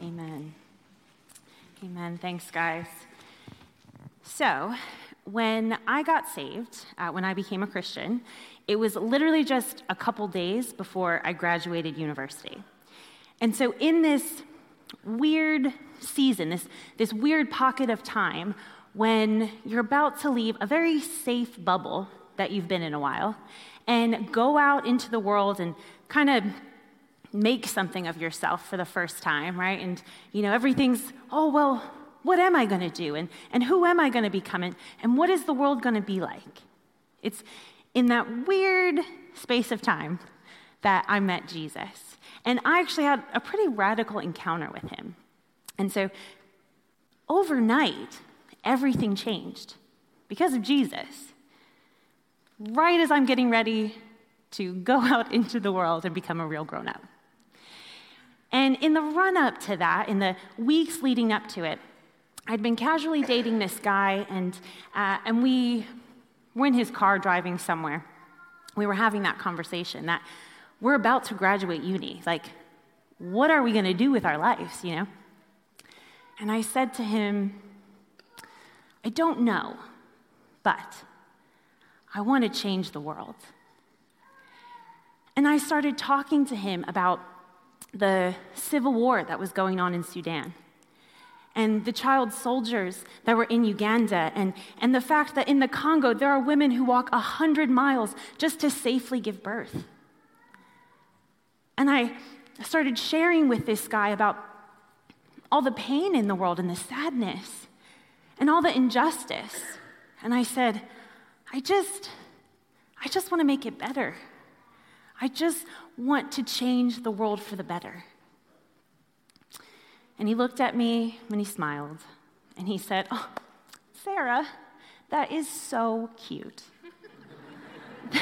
Amen. Amen. Thanks, guys. So, when I got saved, uh, when I became a Christian, it was literally just a couple days before I graduated university. And so, in this weird season, this, this weird pocket of time, when you're about to leave a very safe bubble that you've been in a while and go out into the world and kind of make something of yourself for the first time, right? And, you know, everything's, oh, well, what am I going to do? And, and who am I going to become? And, and what is the world going to be like? It's in that weird space of time that I met Jesus. And I actually had a pretty radical encounter with him. And so overnight, everything changed because of Jesus. Right as I'm getting ready to go out into the world and become a real grown up. And in the run up to that, in the weeks leading up to it, I'd been casually dating this guy, and, uh, and we were in his car driving somewhere. We were having that conversation that we're about to graduate uni. Like, what are we going to do with our lives, you know? And I said to him, I don't know, but I want to change the world. And I started talking to him about the civil war that was going on in Sudan and the child soldiers that were in Uganda, and, and the fact that in the Congo there are women who walk 100 miles just to safely give birth. And I started sharing with this guy about all the pain in the world and the sadness and all the injustice. And I said, I just, I just want to make it better. I just want to change the world for the better. And he looked at me and he smiled and he said, Oh, Sarah, that is so cute.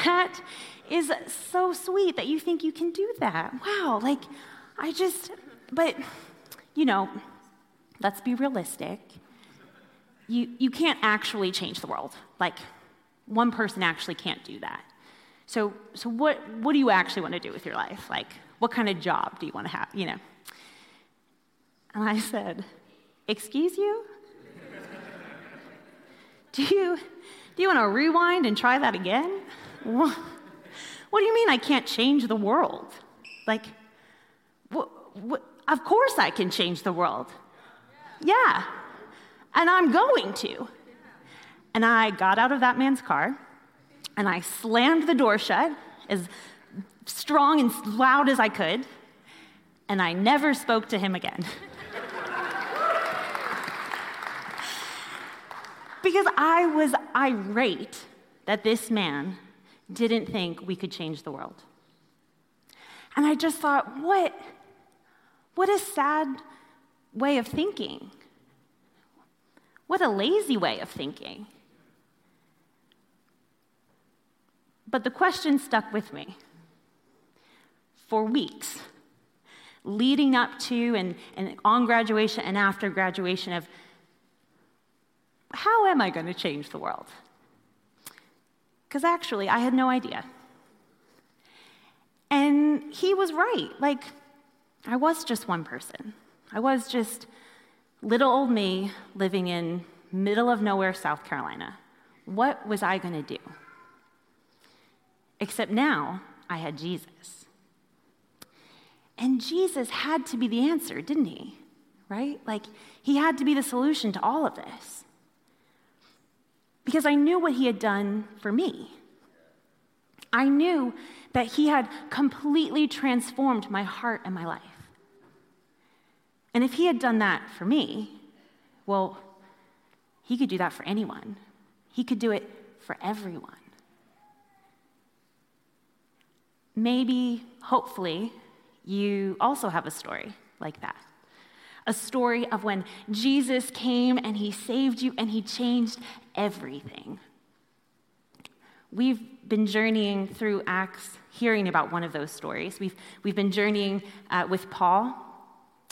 that is so sweet that you think you can do that. Wow, like, I just, but, you know, let's be realistic. You, you can't actually change the world. Like, one person actually can't do that. So, so what, what do you actually want to do with your life? Like, what kind of job do you want to have? You know, and I said, Excuse you? do you, do you want to rewind and try that again? What, what do you mean I can't change the world? Like, what, what, of course I can change the world. Yeah, and I'm going to. And I got out of that man's car and I slammed the door shut as strong and loud as I could, and I never spoke to him again. because I was irate that this man didn't think we could change the world. And I just thought, what, what a sad way of thinking. What a lazy way of thinking. But the question stuck with me for weeks, leading up to and, and on graduation and after graduation of how am I going to change the world? Because actually, I had no idea. And he was right. Like, I was just one person. I was just little old me living in middle of nowhere, South Carolina. What was I going to do? Except now I had Jesus. And Jesus had to be the answer, didn't he? Right? Like, he had to be the solution to all of this because I knew what he had done for me. I knew that he had completely transformed my heart and my life. And if he had done that for me, well, he could do that for anyone. He could do it for everyone. Maybe, hopefully, you also have a story like that a story of when Jesus came and he saved you and he changed everything. We've been journeying through Acts, hearing about one of those stories. We've, we've been journeying uh, with Paul,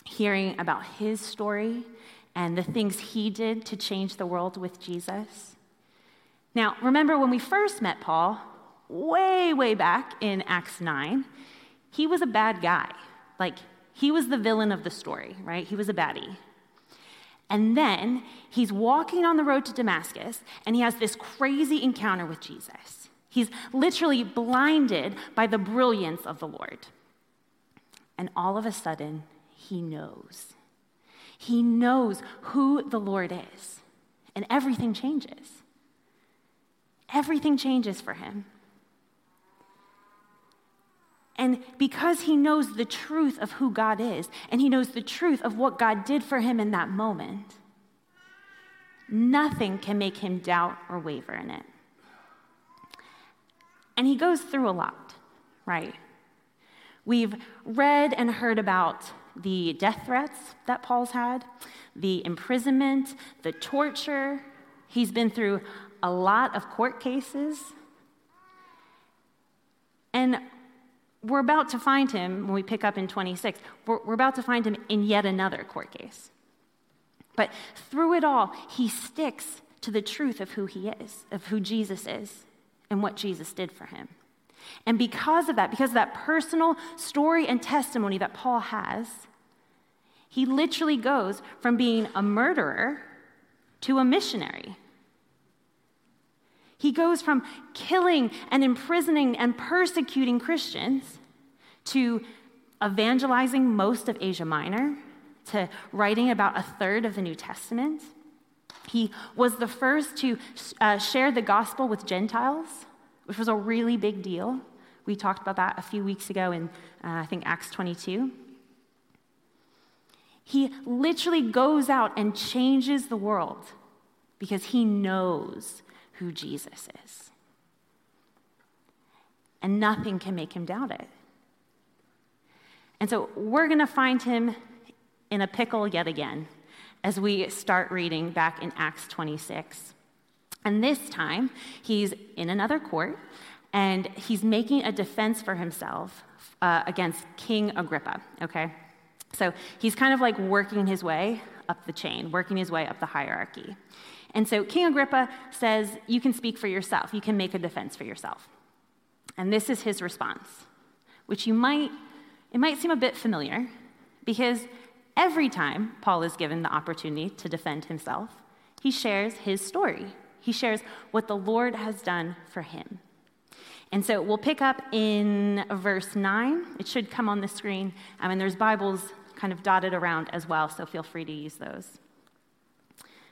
hearing about his story and the things he did to change the world with Jesus. Now, remember when we first met Paul, way, way back in Acts 9, he was a bad guy. Like, He was the villain of the story, right? He was a baddie. And then he's walking on the road to Damascus and he has this crazy encounter with Jesus. He's literally blinded by the brilliance of the Lord. And all of a sudden, he knows. He knows who the Lord is, and everything changes. Everything changes for him. And because he knows the truth of who God is, and he knows the truth of what God did for him in that moment, nothing can make him doubt or waver in it. And he goes through a lot, right? We've read and heard about the death threats that Paul's had, the imprisonment, the torture. He's been through a lot of court cases. And we're about to find him when we pick up in 26. We're, we're about to find him in yet another court case. But through it all, he sticks to the truth of who he is, of who Jesus is, and what Jesus did for him. And because of that, because of that personal story and testimony that Paul has, he literally goes from being a murderer to a missionary. He goes from killing and imprisoning and persecuting Christians to evangelizing most of Asia Minor, to writing about a third of the New Testament. He was the first to uh, share the gospel with Gentiles, which was a really big deal. We talked about that a few weeks ago in, uh, I think, Acts 22. He literally goes out and changes the world because he knows who Jesus is. And nothing can make him doubt it. And so we're going to find him in a pickle yet again as we start reading back in Acts 26. And this time, he's in another court and he's making a defense for himself uh, against King Agrippa, okay? So he's kind of like working his way up the chain, working his way up the hierarchy. And so King Agrippa says, You can speak for yourself, you can make a defense for yourself. And this is his response, which you might, it might seem a bit familiar because every time Paul is given the opportunity to defend himself, he shares his story. He shares what the Lord has done for him. And so we'll pick up in verse 9. It should come on the screen. Um, I mean, there's Bibles kind of dotted around as well, so feel free to use those.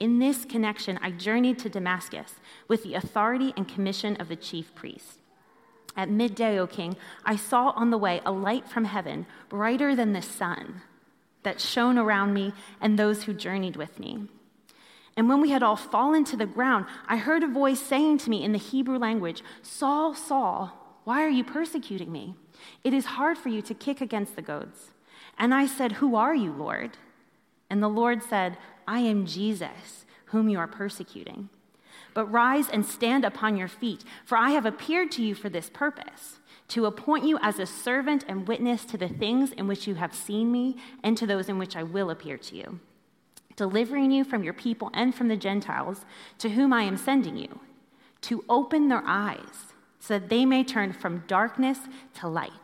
In this connection, I journeyed to Damascus with the authority and commission of the chief priest. At midday, O king, I saw on the way a light from heaven, brighter than the sun, that shone around me and those who journeyed with me. And when we had all fallen to the ground, I heard a voice saying to me in the Hebrew language, Saul, Saul, why are you persecuting me? It is hard for you to kick against the goads. And I said, Who are you, Lord? And the Lord said, I am Jesus, whom you are persecuting. But rise and stand upon your feet, for I have appeared to you for this purpose to appoint you as a servant and witness to the things in which you have seen me and to those in which I will appear to you, delivering you from your people and from the Gentiles to whom I am sending you, to open their eyes so that they may turn from darkness to light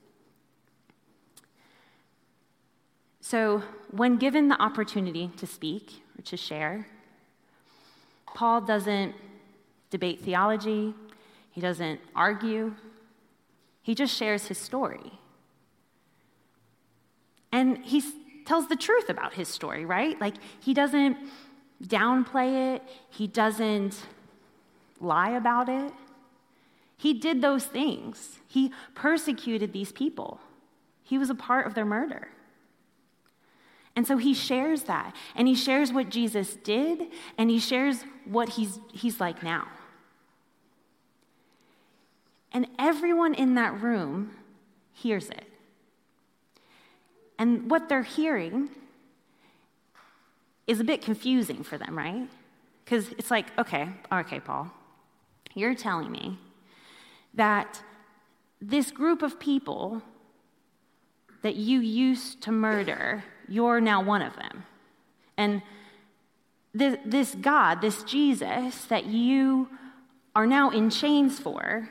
So, when given the opportunity to speak or to share, Paul doesn't debate theology, he doesn't argue, he just shares his story. And he tells the truth about his story, right? Like, he doesn't downplay it, he doesn't lie about it. He did those things. He persecuted these people. He was a part of their murder. And so he shares that. And he shares what Jesus did, and he shares what he's, he's like now. And everyone in that room hears it. And what they're hearing is a bit confusing for them, right? Because it's like, okay, okay, Paul, you're telling me that this group of people that you used to murder, you're now one of them. And this, this God, this Jesus that you are now in chains for,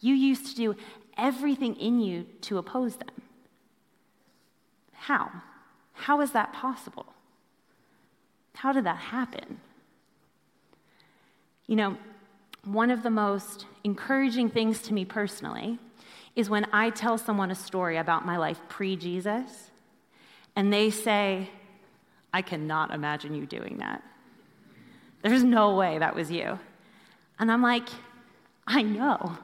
you used to do everything in you to oppose them. How? How is that possible? How did that happen? You know, one of the most encouraging things to me personally is when I tell someone a story about my life pre Jesus, and they say, I cannot imagine you doing that. There's no way that was you. And I'm like, I know.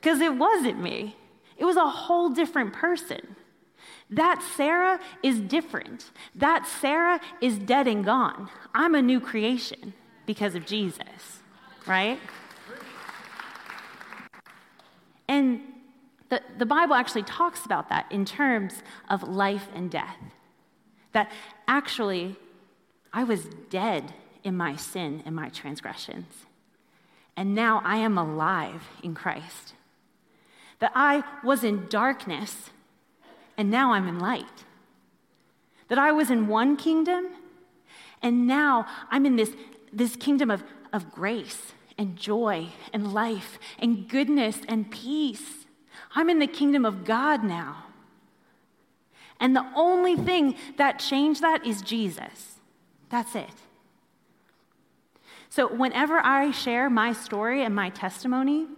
Because it wasn't me, it was a whole different person. That Sarah is different. That Sarah is dead and gone. I'm a new creation because of Jesus, right? And the, the Bible actually talks about that in terms of life and death. That actually, I was dead in my sin and my transgressions. And now I am alive in Christ. That I was in darkness and now I'm in light. That I was in one kingdom and now I'm in this, this kingdom of, of grace and joy and life and goodness and peace. I'm in the kingdom of God now. And the only thing that changed that is Jesus. That's it. So, whenever I share my story and my testimony,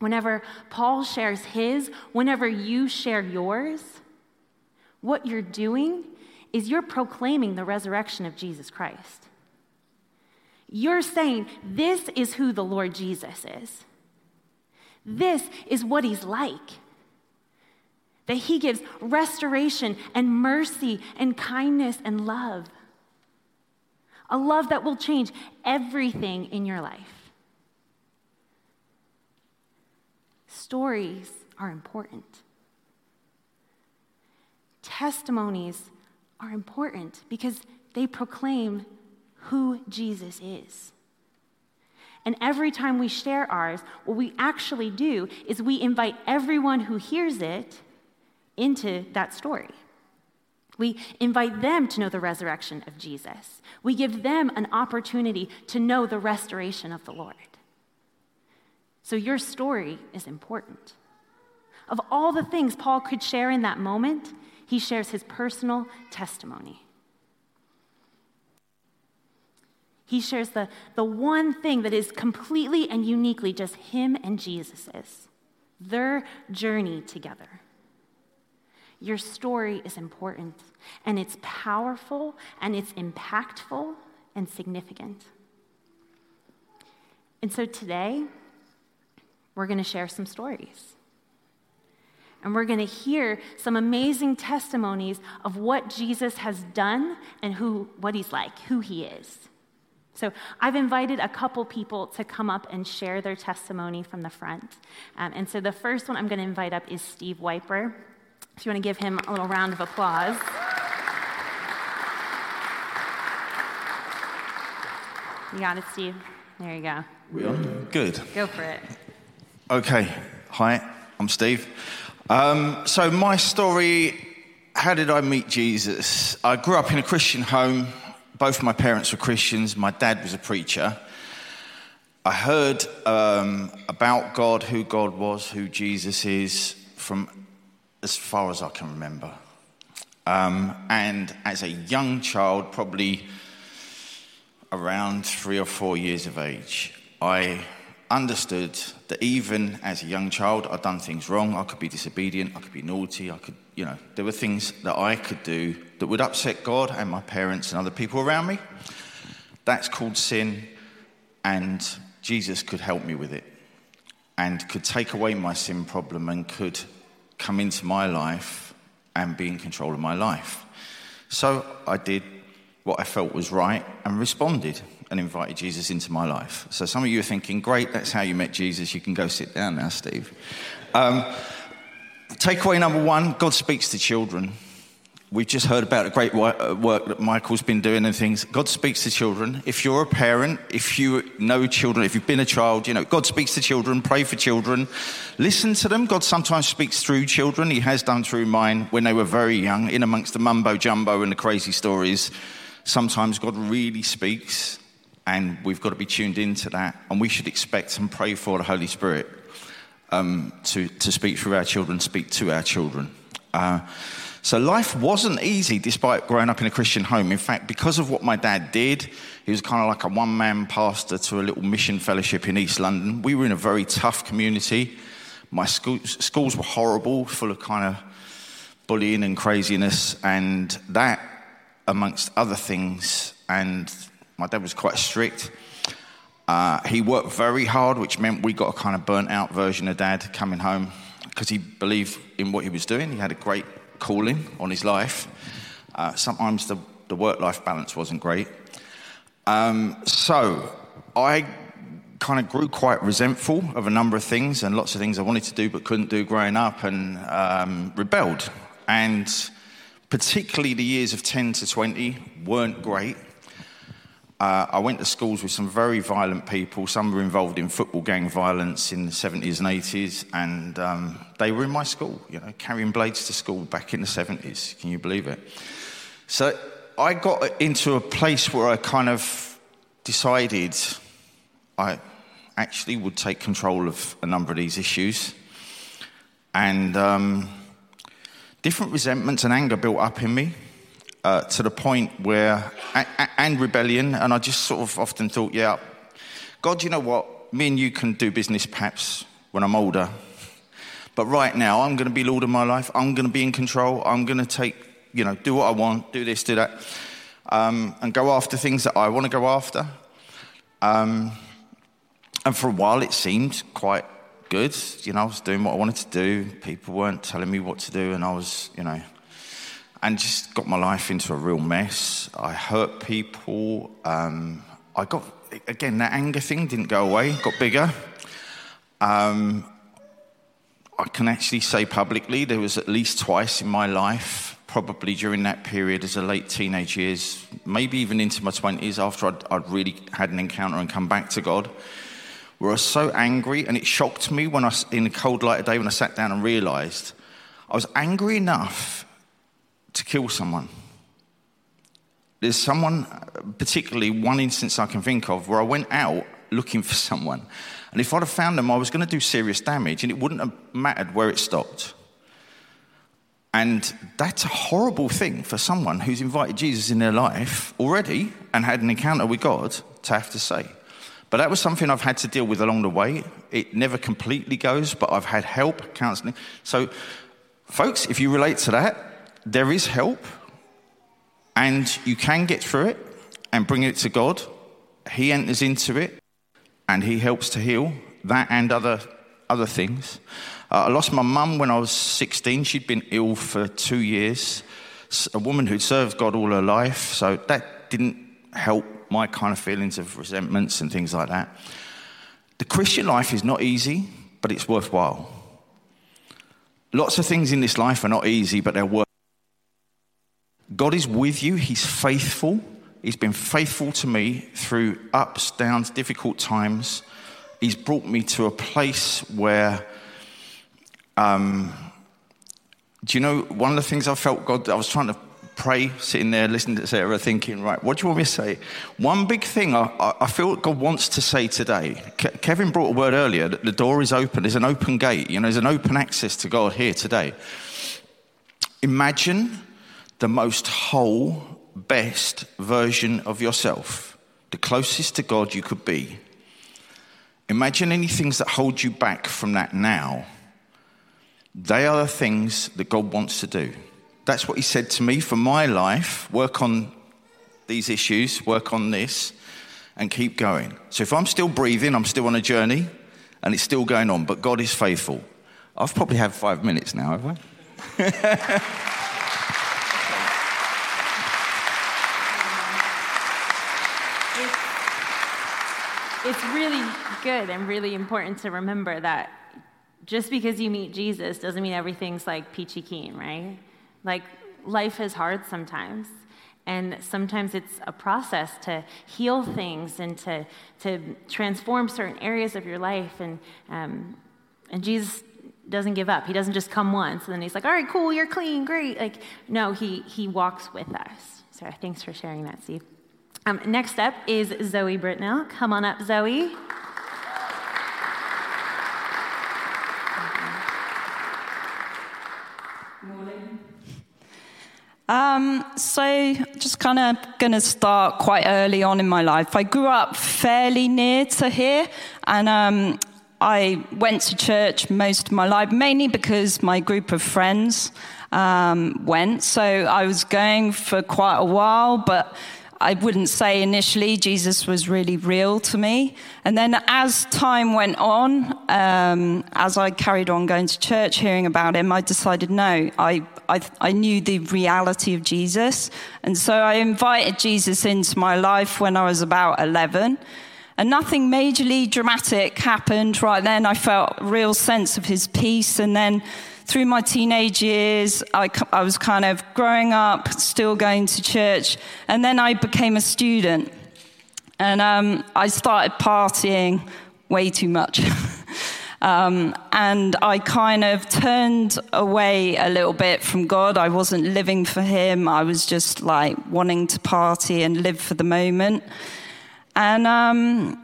whenever Paul shares his, whenever you share yours, what you're doing is you're proclaiming the resurrection of Jesus Christ. You're saying, This is who the Lord Jesus is. This is what he's like. That he gives restoration and mercy and kindness and love. A love that will change everything in your life. Stories are important. Testimonies are important because they proclaim who Jesus is. And every time we share ours, what we actually do is we invite everyone who hears it into that story. We invite them to know the resurrection of Jesus. We give them an opportunity to know the restoration of the Lord. So your story is important. Of all the things Paul could share in that moment, he shares his personal testimony. He shares the, the one thing that is completely and uniquely just him and Jesus's their journey together. Your story is important, and it's powerful, and it's impactful, and significant. And so today, we're going to share some stories. And we're going to hear some amazing testimonies of what Jesus has done and who, what he's like, who he is. So I've invited a couple people to come up and share their testimony from the front. Um, and so the first one I'm going to invite up is Steve Wiper. If you want to give him a little round of applause. You got it, Steve. There you go. We on? Good. Go for it. Okay. Hi, I'm Steve. Um, so my story. How did I meet Jesus? I grew up in a Christian home both my parents were Christians. My dad was a preacher. I heard um, about God, who God was, who Jesus is, from as far as I can remember. Um, and as a young child, probably around three or four years of age, I understood that even as a young child, I'd done things wrong. I could be disobedient, I could be naughty, I could, you know, there were things that I could do that would upset God and my parents and other people around me. That's called sin, and Jesus could help me with it and could take away my sin problem and could come into my life and be in control of my life. So I did what I felt was right and responded and invited Jesus into my life. So some of you are thinking, great, that's how you met Jesus. You can go sit down now, Steve. Um, takeaway number one God speaks to children. We've just heard about the great uh, work that Michael's been doing and things. God speaks to children. If you're a parent, if you know children, if you've been a child, you know, God speaks to children, pray for children, listen to them. God sometimes speaks through children. He has done through mine when they were very young, in amongst the mumbo jumbo and the crazy stories. Sometimes God really speaks and we've got to be tuned into that. And we should expect and pray for the Holy Spirit um, to, to speak through our children, speak to our children. Uh, so life wasn't easy despite growing up in a Christian home. In fact, because of what my dad did, he was kind of like a one man pastor to a little mission fellowship in East London. We were in a very tough community. My school, schools were horrible, full of kind of bullying and craziness, and that, amongst other things, and my dad was quite strict. Uh, he worked very hard, which meant we got a kind of burnt out version of dad coming home because he believed in what he was doing. He had a great calling on his life. Uh, sometimes the, the work life balance wasn't great. Um, so I kind of grew quite resentful of a number of things and lots of things I wanted to do but couldn't do growing up and um, rebelled. And particularly the years of 10 to 20 weren't great. Uh, I went to schools with some very violent people. Some were involved in football gang violence in the 70s and 80s, and um, they were in my school, you know, carrying blades to school back in the 70s. Can you believe it? So I got into a place where I kind of decided I actually would take control of a number of these issues. And um, different resentments and anger built up in me uh, to the point where, and rebellion, and I just sort of often thought, yeah, God, you know what? Me and you can do business perhaps when I'm older. But right now, I'm going to be Lord of my life. I'm going to be in control. I'm going to take, you know, do what I want, do this, do that, um, and go after things that I want to go after. Um, and for a while, it seemed quite good. You know, I was doing what I wanted to do. People weren't telling me what to do, and I was, you know, and just got my life into a real mess. I hurt people. Um, I got, again, that anger thing didn't go away, got bigger. Um, I can actually say publicly there was at least twice in my life, probably during that period as a late teenage years, maybe even into my 20s after I'd, I'd really had an encounter and come back to God, where I was so angry and it shocked me when I, in the cold light of day, when I sat down and realized I was angry enough to kill someone. There's someone, particularly one instance I can think of, where I went out looking for someone. And if I'd have found them, I was going to do serious damage, and it wouldn't have mattered where it stopped. And that's a horrible thing for someone who's invited Jesus in their life already and had an encounter with God to have to say. But that was something I've had to deal with along the way. It never completely goes, but I've had help, counseling. So, folks, if you relate to that, there is help, and you can get through it and bring it to God. He enters into it, and He helps to heal that and other other things. Uh, I lost my mum when I was 16. She'd been ill for two years. A woman who'd served God all her life, so that didn't help my kind of feelings of resentments and things like that. The Christian life is not easy, but it's worthwhile. Lots of things in this life are not easy, but they're worth. God is with you, He's faithful. He's been faithful to me through ups, downs, difficult times. He's brought me to a place where, um, do you know, one of the things I felt God, I was trying to pray, sitting there, listening to Sarah, thinking, right, what do you want me to say? One big thing I, I feel God wants to say today. Ke- Kevin brought a word earlier that the door is open, there's an open gate, you know, there's an open access to God here today. Imagine the most whole, best version of yourself, the closest to God you could be. Imagine any things that hold you back from that now. They are the things that God wants to do. That's what He said to me for my life work on these issues, work on this, and keep going. So if I'm still breathing, I'm still on a journey, and it's still going on, but God is faithful. I've probably had five minutes now, have I? it's really good and really important to remember that just because you meet Jesus doesn't mean everything's like peachy keen, right? Like life is hard sometimes. And sometimes it's a process to heal things and to, to transform certain areas of your life. And, um, and Jesus doesn't give up. He doesn't just come once and then he's like, all right, cool, you're clean, great. Like, no, he, he walks with us. So thanks for sharing that, Steve. Um, next up is Zoe Britnell. Come on up, Zoe. Um, so, just kind of going to start quite early on in my life. I grew up fairly near to here, and um, I went to church most of my life, mainly because my group of friends um, went. So, I was going for quite a while, but I wouldn't say initially Jesus was really real to me. And then as time went on, um, as I carried on going to church, hearing about him, I decided no, I, I, I knew the reality of Jesus. And so I invited Jesus into my life when I was about 11. And nothing majorly dramatic happened right then. I felt a real sense of his peace. And then through my teenage years, I, I was kind of growing up, still going to church, and then I became a student. And um, I started partying way too much. um, and I kind of turned away a little bit from God. I wasn't living for Him. I was just like wanting to party and live for the moment. And, um,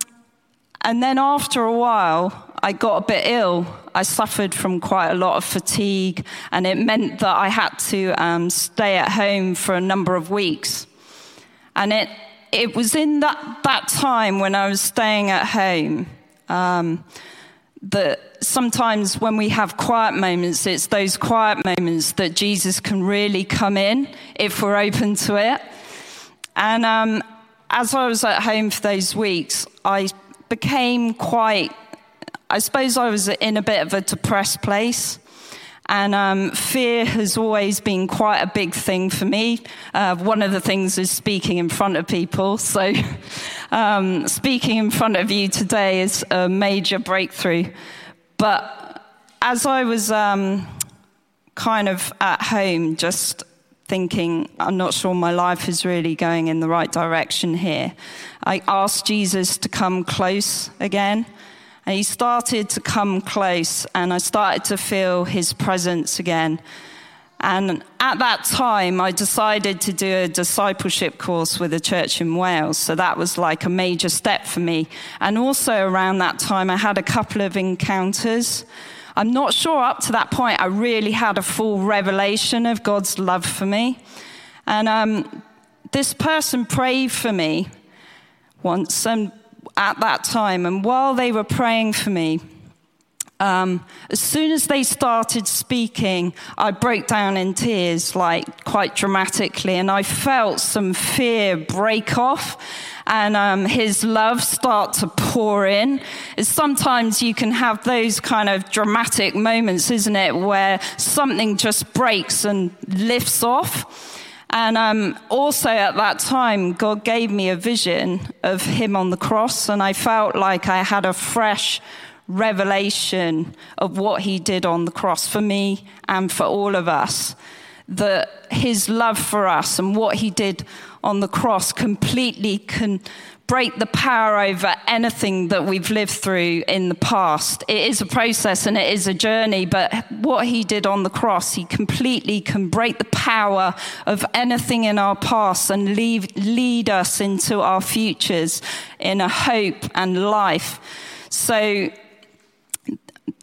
and then after a while, I got a bit ill. I suffered from quite a lot of fatigue, and it meant that I had to um, stay at home for a number of weeks. And it, it was in that, that time when I was staying at home um, that sometimes when we have quiet moments, it's those quiet moments that Jesus can really come in if we're open to it. And um, as I was at home for those weeks, I became quite I suppose I was in a bit of a depressed place. And um, fear has always been quite a big thing for me. Uh, one of the things is speaking in front of people. So, um, speaking in front of you today is a major breakthrough. But as I was um, kind of at home, just thinking, I'm not sure my life is really going in the right direction here, I asked Jesus to come close again. And he started to come close, and I started to feel his presence again. And at that time, I decided to do a discipleship course with a church in Wales. So that was like a major step for me. And also around that time, I had a couple of encounters. I'm not sure up to that point I really had a full revelation of God's love for me. And um, this person prayed for me once, and at that time. And while they were praying for me, um, as soon as they started speaking, I broke down in tears, like quite dramatically, and I felt some fear break off and um, his love start to pour in. Sometimes you can have those kind of dramatic moments, isn't it, where something just breaks and lifts off. And um, also at that time, God gave me a vision of Him on the cross, and I felt like I had a fresh revelation of what He did on the cross for me and for all of us. That His love for us and what He did on the cross completely can break the power over anything that we've lived through in the past. It is a process and it is a journey, but what he did on the cross, he completely can break the power of anything in our past and leave, lead us into our futures in a hope and life. So,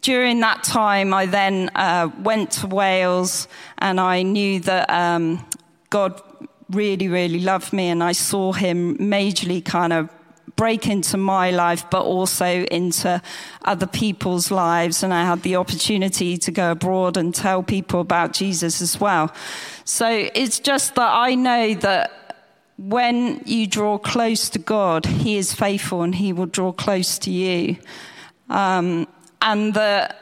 during that time, I then uh, went to Wales and I knew that um, God really, really loved me, and I saw him majorly kind of break into my life, but also into other people's lives. And I had the opportunity to go abroad and tell people about Jesus as well. So it's just that I know that when you draw close to God, He is faithful and He will draw close to you. Um, and that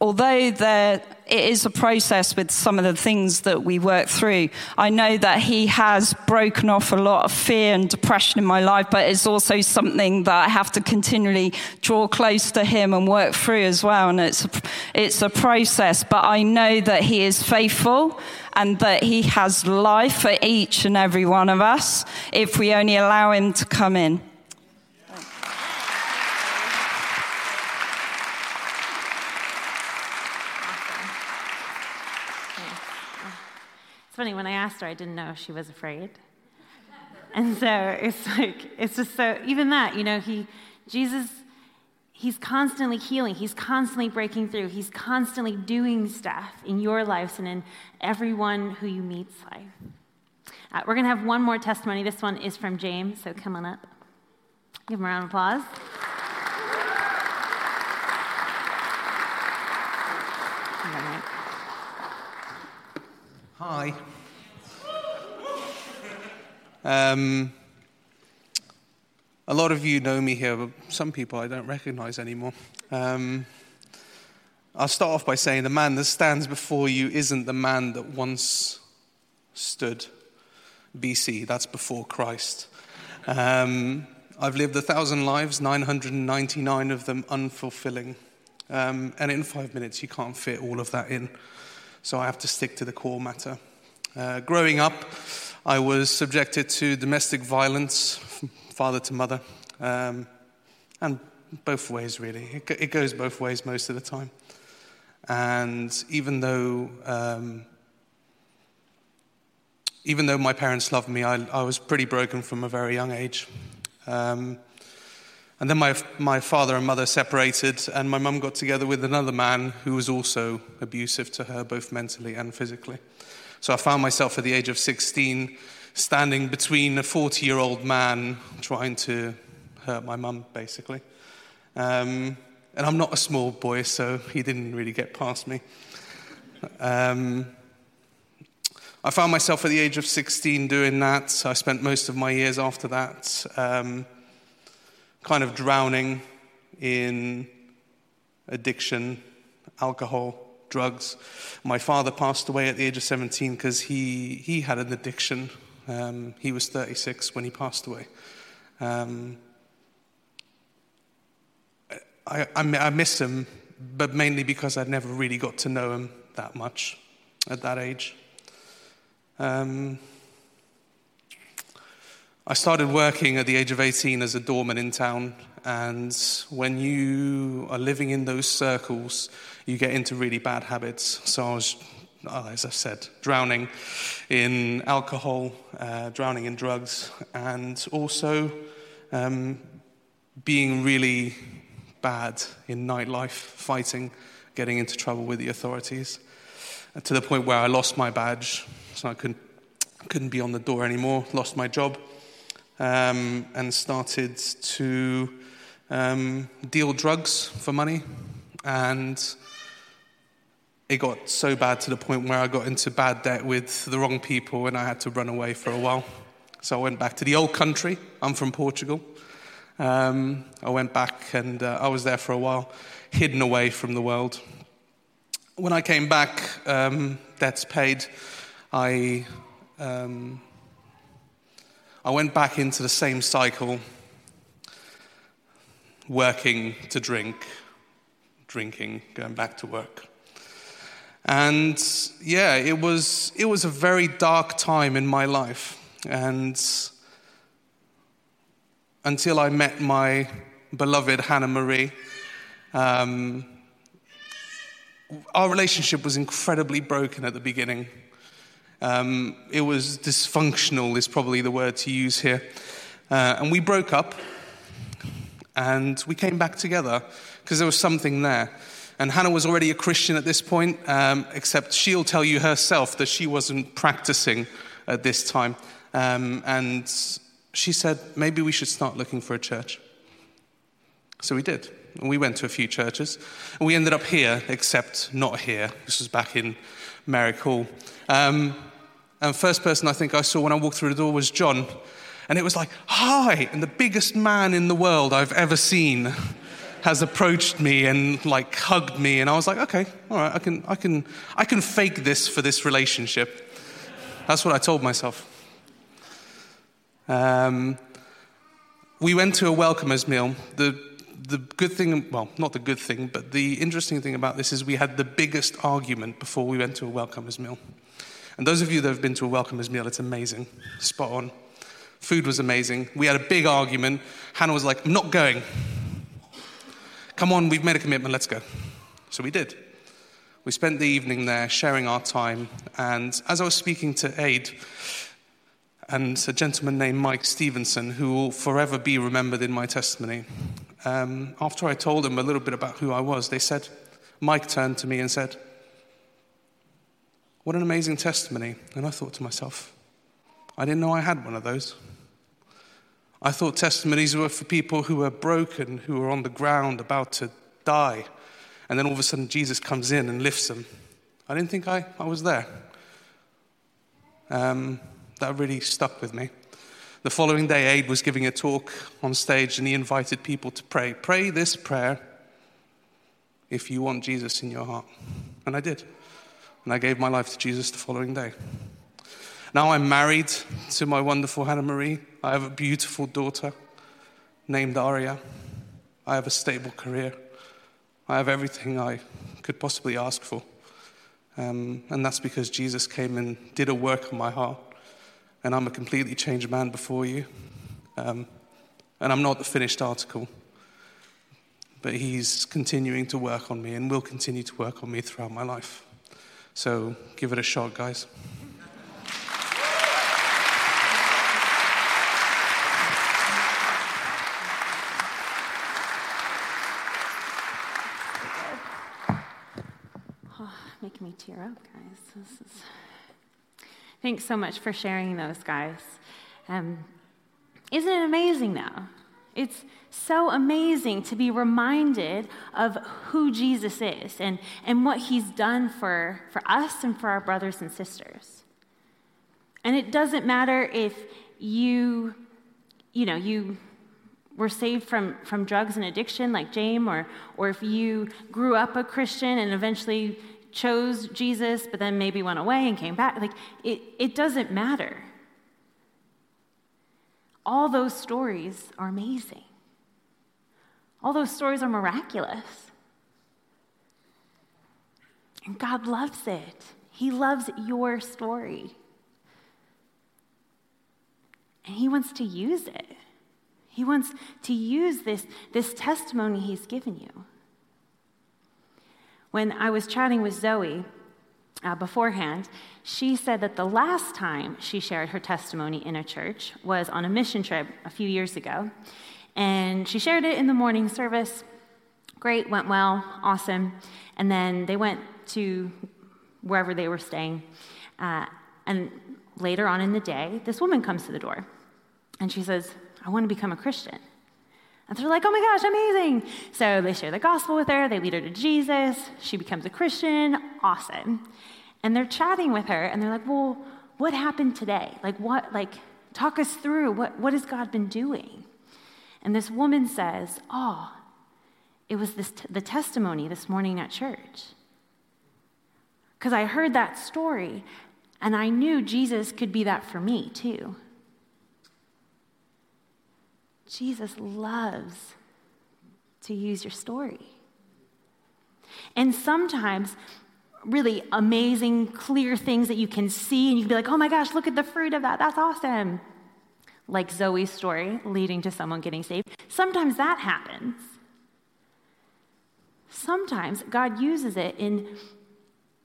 although there it is a process with some of the things that we work through. I know that he has broken off a lot of fear and depression in my life, but it's also something that I have to continually draw close to him and work through as well. And it's a, it's a process, but I know that he is faithful and that he has life for each and every one of us if we only allow him to come in. It's funny, when I asked her, I didn't know she was afraid. And so it's like, it's just so, even that, you know, he, Jesus, he's constantly healing, he's constantly breaking through, he's constantly doing stuff in your lives and in everyone who you meet's life. Uh, we're going to have one more testimony. This one is from James, so come on up. Give him a round of applause. Hi. Um, a lot of you know me here, but some people I don't recognize anymore. Um, I'll start off by saying the man that stands before you isn't the man that once stood. BC, that's before Christ. Um, I've lived a thousand lives, 999 of them unfulfilling. Um, and in five minutes, you can't fit all of that in so I have to stick to the core matter. Uh, growing up, I was subjected to domestic violence, father to mother, um, and both ways, really. It, it, goes both ways most of the time. And even though, um, even though my parents loved me, I, I, was pretty broken from a very young age. Um, and then my, my father and mother separated, and my mum got together with another man who was also abusive to her, both mentally and physically. So I found myself at the age of 16 standing between a 40 year old man trying to hurt my mum, basically. Um, and I'm not a small boy, so he didn't really get past me. Um, I found myself at the age of 16 doing that. I spent most of my years after that. Um, kind of drowning in addiction, alcohol, drugs. My father passed away at the age of 17 because he, he had an addiction. Um, he was 36 when he passed away. Um, I, I, I miss him, but mainly because I'd never really got to know him that much at that age. Um, I started working at the age of 18 as a doorman in town, and when you are living in those circles, you get into really bad habits. So I was, oh, as I said, drowning in alcohol, uh, drowning in drugs, and also um, being really bad in nightlife, fighting, getting into trouble with the authorities, to the point where I lost my badge, so I couldn't, couldn't be on the door anymore, lost my job um, and started to um, deal drugs for money. And it got so bad to the point where I got into bad debt with the wrong people and I had to run away for a while. So I went back to the old country. I'm from Portugal. Um, I went back and uh, I was there for a while, hidden away from the world. When I came back, um, debts paid, I um, I went back into the same cycle, working to drink, drinking, going back to work. And yeah, it was, it was a very dark time in my life. And until I met my beloved Hannah Marie, um, our relationship was incredibly broken at the beginning. Um, it was dysfunctional, is probably the word to use here. Uh, and we broke up and we came back together because there was something there. And Hannah was already a Christian at this point, um, except she'll tell you herself that she wasn't practicing at this time. Um, and she said, maybe we should start looking for a church. So we did. And we went to a few churches. And we ended up here, except not here. This was back in Merrick Hall. Um, and first person I think I saw when I walked through the door was John. And it was like, hi! And the biggest man in the world I've ever seen has approached me and like hugged me. And I was like, okay, all right, I can, I can, I can fake this for this relationship. That's what I told myself. Um, we went to a welcomers meal. The, the good thing, well, not the good thing, but the interesting thing about this is we had the biggest argument before we went to a welcomers meal. And those of you that have been to a welcomers meal, it's amazing. Spot on. Food was amazing. We had a big argument. Hannah was like, I'm not going. Come on, we've made a commitment, let's go. So we did. We spent the evening there sharing our time. And as I was speaking to Aid, and a gentleman named Mike Stevenson, who will forever be remembered in my testimony. Um, after I told them a little bit about who I was, they said, Mike turned to me and said, What an amazing testimony. And I thought to myself, I didn't know I had one of those. I thought testimonies were for people who were broken, who were on the ground about to die. And then all of a sudden, Jesus comes in and lifts them. I didn't think I, I was there. Um, that really stuck with me. The following day, Aid was giving a talk on stage and he invited people to pray. Pray this prayer if you want Jesus in your heart. And I did. And I gave my life to Jesus the following day. Now I'm married to my wonderful Hannah Marie. I have a beautiful daughter named Aria. I have a stable career. I have everything I could possibly ask for. Um, and that's because Jesus came and did a work on my heart and I'm a completely changed man before you. Um, and I'm not the finished article. But he's continuing to work on me and will continue to work on me throughout my life. So give it a shot, guys. Making me tear up, guys. Is. Thanks so much for sharing those, guys. Um, isn't it amazing, though? It's so amazing to be reminded of who Jesus is and, and what he's done for, for us and for our brothers and sisters. And it doesn't matter if you, you know, you were saved from, from drugs and addiction like James, or, or if you grew up a Christian and eventually chose Jesus, but then maybe went away and came back. Like, it, it doesn't matter. All those stories are amazing. All those stories are miraculous. And God loves it. He loves your story. And He wants to use it. He wants to use this, this testimony He's given you. When I was chatting with Zoe uh, beforehand, she said that the last time she shared her testimony in a church was on a mission trip a few years ago. And she shared it in the morning service. Great, went well, awesome. And then they went to wherever they were staying. Uh, and later on in the day, this woman comes to the door and she says, I want to become a Christian. And they're like, oh my gosh, amazing. So they share the gospel with her, they lead her to Jesus, she becomes a Christian, awesome. And they're chatting with her, and they're like, well, what happened today? Like, what, like, talk us through, what, what has God been doing? And this woman says, oh, it was this t- the testimony this morning at church. Because I heard that story, and I knew Jesus could be that for me too. Jesus loves to use your story. And sometimes, really amazing, clear things that you can see, and you can be like, oh my gosh, look at the fruit of that. That's awesome. Like Zoe's story leading to someone getting saved. Sometimes that happens. Sometimes God uses it in,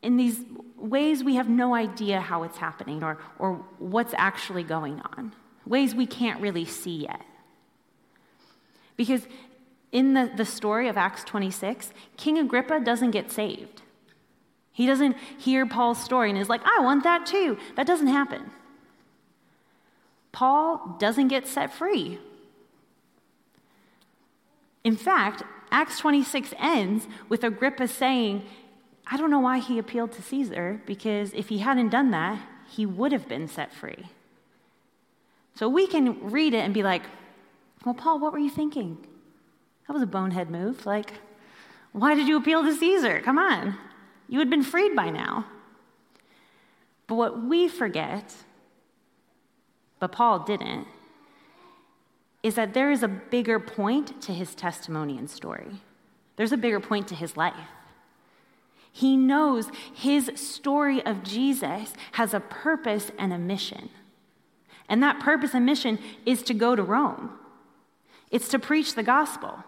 in these ways we have no idea how it's happening or, or what's actually going on, ways we can't really see yet. Because in the, the story of Acts 26, King Agrippa doesn't get saved. He doesn't hear Paul's story and is like, I want that too. That doesn't happen. Paul doesn't get set free. In fact, Acts 26 ends with Agrippa saying, I don't know why he appealed to Caesar, because if he hadn't done that, he would have been set free. So we can read it and be like, well, Paul, what were you thinking? That was a bonehead move. Like, why did you appeal to Caesar? Come on. You had been freed by now. But what we forget, but Paul didn't, is that there is a bigger point to his testimony and story. There's a bigger point to his life. He knows his story of Jesus has a purpose and a mission. And that purpose and mission is to go to Rome, it's to preach the gospel.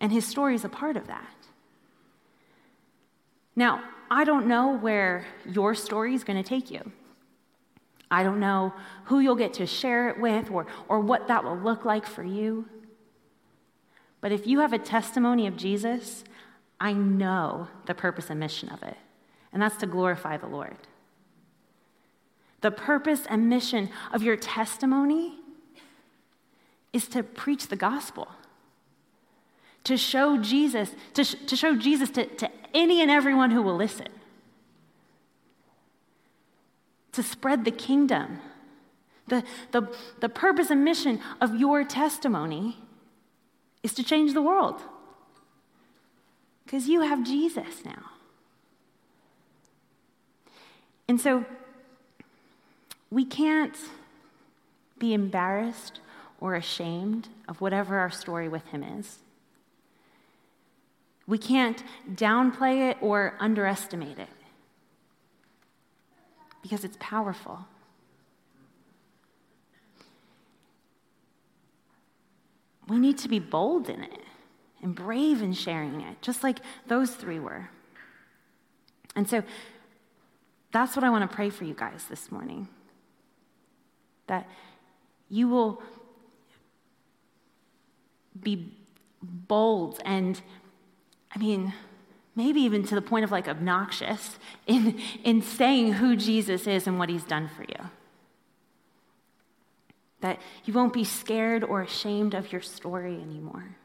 And his story is a part of that. Now, I don't know where your story is going to take you. I don't know who you'll get to share it with or, or what that will look like for you. But if you have a testimony of Jesus, I know the purpose and mission of it, and that's to glorify the Lord. The purpose and mission of your testimony is to preach the gospel to show Jesus, to, sh- to show Jesus to, to any and everyone who will listen, to spread the kingdom. The, the, the purpose and mission of your testimony is to change the world. Because you have Jesus now. And so we can't be embarrassed or ashamed of whatever our story with him is. We can't downplay it or underestimate it because it's powerful. We need to be bold in it and brave in sharing it, just like those three were. And so that's what I want to pray for you guys this morning. That you will be bold and I mean, maybe even to the point of like obnoxious in, in saying who Jesus is and what he's done for you. That you won't be scared or ashamed of your story anymore.